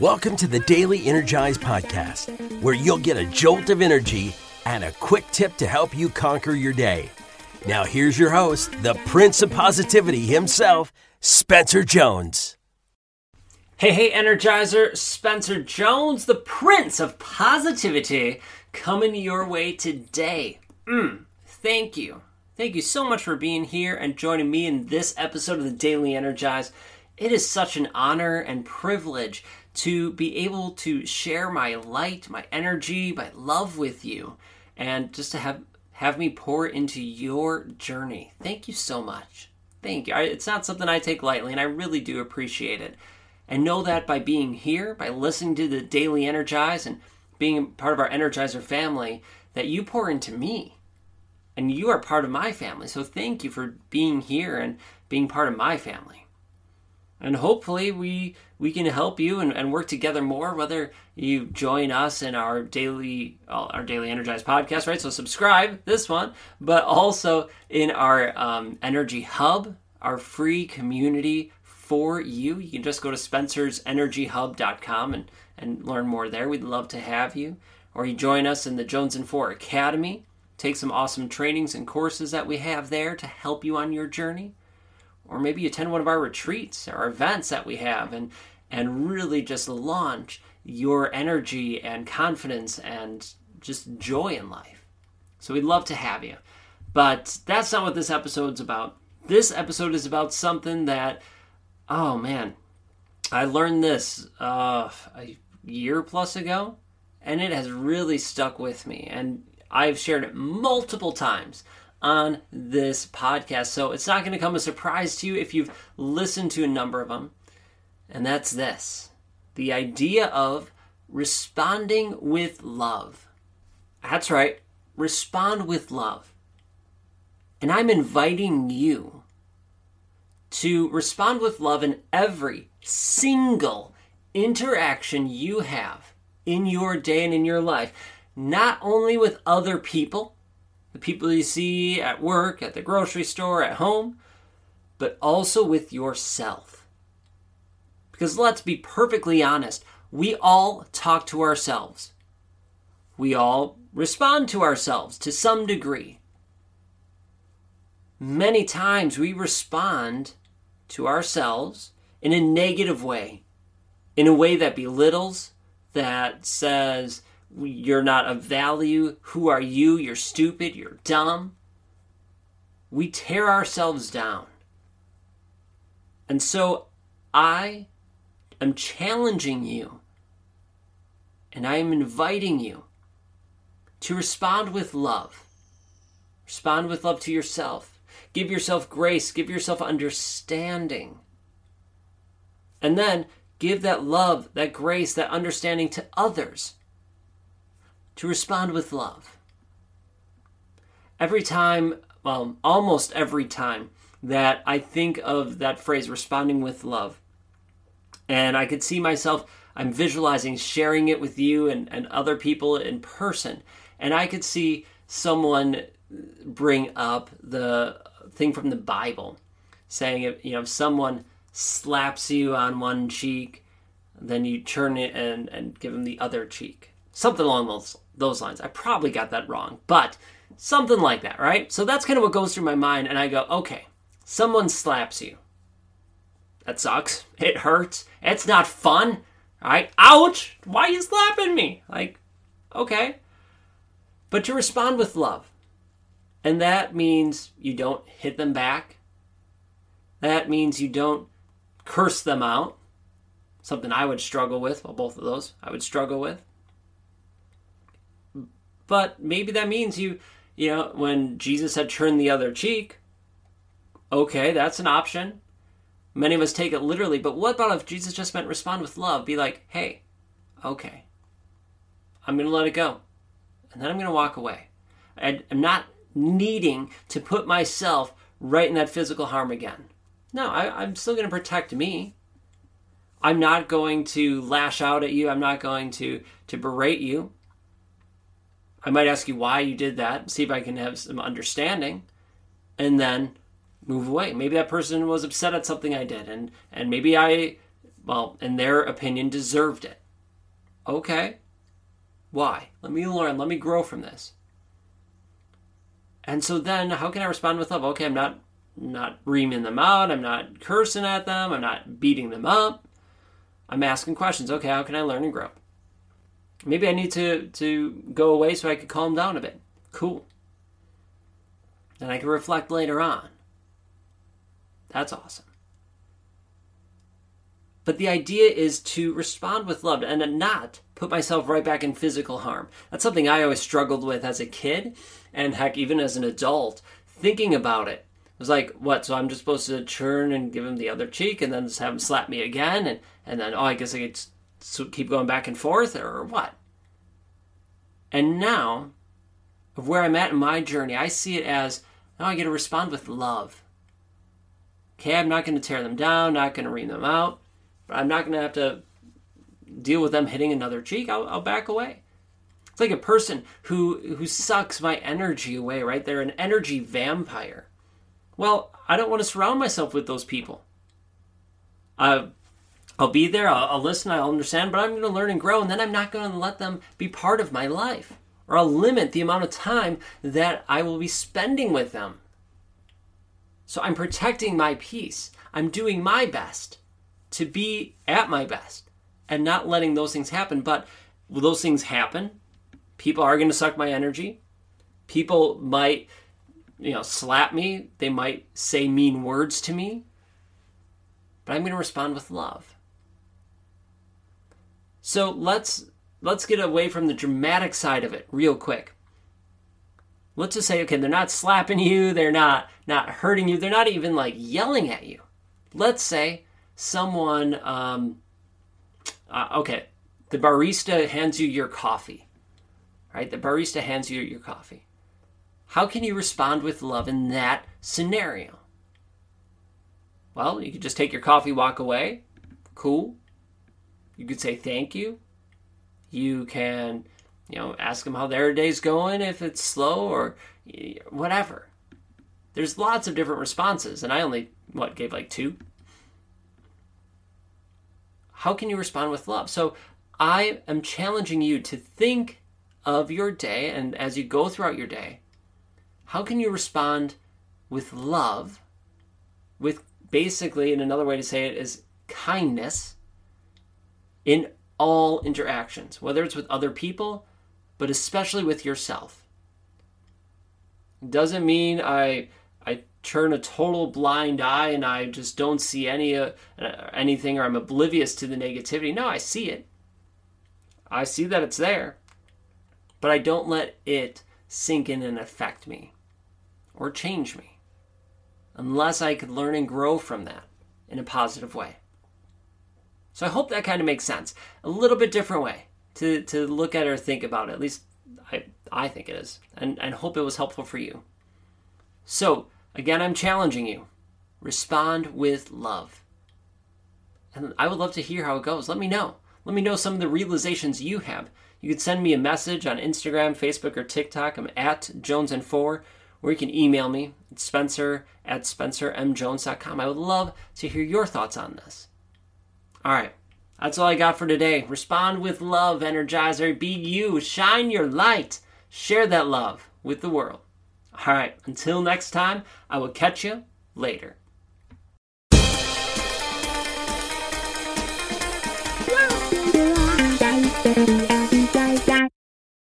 Welcome to the Daily Energize Podcast, where you'll get a jolt of energy and a quick tip to help you conquer your day. Now, here's your host, the Prince of Positivity himself, Spencer Jones. Hey, hey, Energizer, Spencer Jones, the Prince of Positivity, coming your way today. Mm, thank you. Thank you so much for being here and joining me in this episode of the Daily Energize. It is such an honor and privilege to be able to share my light, my energy, my love with you, and just to have have me pour into your journey. Thank you so much. Thank you. It's not something I take lightly, and I really do appreciate it. And know that by being here, by listening to the Daily Energize, and being part of our Energizer family, that you pour into me. And you are part of my family. So thank you for being here and being part of my family and hopefully we we can help you and, and, work together more whether you join us in our daily our daily energized podcast right? So subscribe this one but also in our um, energy hub our free community for you. You can just go to spencersenergyhub.com and and learn more there. We'd love to have you. Or you join us in the jones and four academy. Take some awesome trainings and courses that we have there to help you on your journey or maybe you attend one of our retreats or events that we have and and really just launch your energy and confidence and just joy in life. So we'd love to have you. But that's not what this episode's about. This episode is about something that oh man, I learned this uh, a year plus ago and it has really stuck with me and I've shared it multiple times on this podcast. So it's not going to come as a surprise to you if you've listened to a number of them. And that's this the idea of responding with love. That's right, respond with love. And I'm inviting you to respond with love in every single interaction you have in your day and in your life, not only with other people the people you see at work, at the grocery store, at home, but also with yourself. Because let's be perfectly honest, we all talk to ourselves. We all respond to ourselves to some degree. Many times we respond to ourselves in a negative way, in a way that belittles, that says, you're not of value. Who are you? You're stupid. You're dumb. We tear ourselves down. And so I am challenging you and I am inviting you to respond with love. Respond with love to yourself. Give yourself grace. Give yourself understanding. And then give that love, that grace, that understanding to others to respond with love. Every time, well, almost every time that I think of that phrase, responding with love, and I could see myself, I'm visualizing sharing it with you and, and other people in person, and I could see someone bring up the thing from the Bible saying, if, you know, if someone slaps you on one cheek, then you turn it and, and give them the other cheek. Something along those those lines. I probably got that wrong, but something like that, right? So that's kind of what goes through my mind, and I go, okay, someone slaps you. That sucks. It hurts. It's not fun. Right? Ouch! Why are you slapping me? Like, okay. But to respond with love. And that means you don't hit them back. That means you don't curse them out. Something I would struggle with. Well, both of those I would struggle with. But maybe that means you, you know, when Jesus had turned the other cheek, okay, that's an option. Many of us take it literally, but what about if Jesus just meant respond with love? Be like, hey, okay, I'm going to let it go. And then I'm going to walk away. I'm not needing to put myself right in that physical harm again. No, I, am still going to protect me. I'm not going to lash out at you. I'm not going to, to berate you. I might ask you why you did that, see if I can have some understanding, and then move away. Maybe that person was upset at something I did, and and maybe I well, in their opinion, deserved it. Okay. Why? Let me learn. Let me grow from this. And so then, how can I respond with love? Okay, I'm not not reaming them out. I'm not cursing at them. I'm not beating them up. I'm asking questions. Okay, how can I learn and grow? Maybe I need to to go away so I can calm down a bit. Cool. Then I can reflect later on. That's awesome. But the idea is to respond with love and not put myself right back in physical harm. That's something I always struggled with as a kid, and heck, even as an adult, thinking about it. It was like, what? So I'm just supposed to turn and give him the other cheek and then just have him slap me again? And, and then, oh, I guess I could keep going back and forth, or what? And now, of where I'm at in my journey, I see it as now I get to respond with love. Okay, I'm not going to tear them down, not going to ream them out, but I'm not going to have to deal with them hitting another cheek. I'll, I'll back away. It's like a person who who sucks my energy away, right? They're an energy vampire. Well, I don't want to surround myself with those people. Uh, I'll be there, I'll, I'll listen, I'll understand, but I'm going to learn and grow, and then I'm not going to let them be part of my life. Or I'll limit the amount of time that I will be spending with them. So I'm protecting my peace. I'm doing my best to be at my best and not letting those things happen. But those things happen? People are going to suck my energy. People might, you know, slap me. They might say mean words to me. But I'm going to respond with love. So let's let's get away from the dramatic side of it real quick. Let's just say, okay, they're not slapping you, they're not not hurting you, they're not even like yelling at you. Let's say someone, um, uh, okay, the barista hands you your coffee, right? The barista hands you your coffee. How can you respond with love in that scenario? Well, you could just take your coffee, walk away. Cool. You could say thank you. You can, you know, ask them how their day's going if it's slow or whatever. There's lots of different responses, and I only, what, gave like two? How can you respond with love? So I am challenging you to think of your day, and as you go throughout your day, how can you respond with love, with basically, and another way to say it is kindness in all interactions, whether it's with other people, but especially with yourself. Doesn't mean I I turn a total blind eye and I just don't see any uh, anything or I'm oblivious to the negativity. No, I see it. I see that it's there. But I don't let it sink in and affect me or change me unless I could learn and grow from that in a positive way. So I hope that kind of makes sense. A little bit different way to, to look at or think about it. At least I, I think it is. And, and hope it was helpful for you. So, again, I'm challenging you. Respond with love. And I would love to hear how it goes. Let me know. Let me know some of the realizations you have. You can send me a message on Instagram, Facebook, or TikTok. I'm at Jones and 4 or you can email me spencer at spencermjones.com. I would love to hear your thoughts on this. All right. That's all I got for today. Respond with love, Energizer. Be you. Shine your light. Share that love with the world. All right. Until next time, I will catch you later.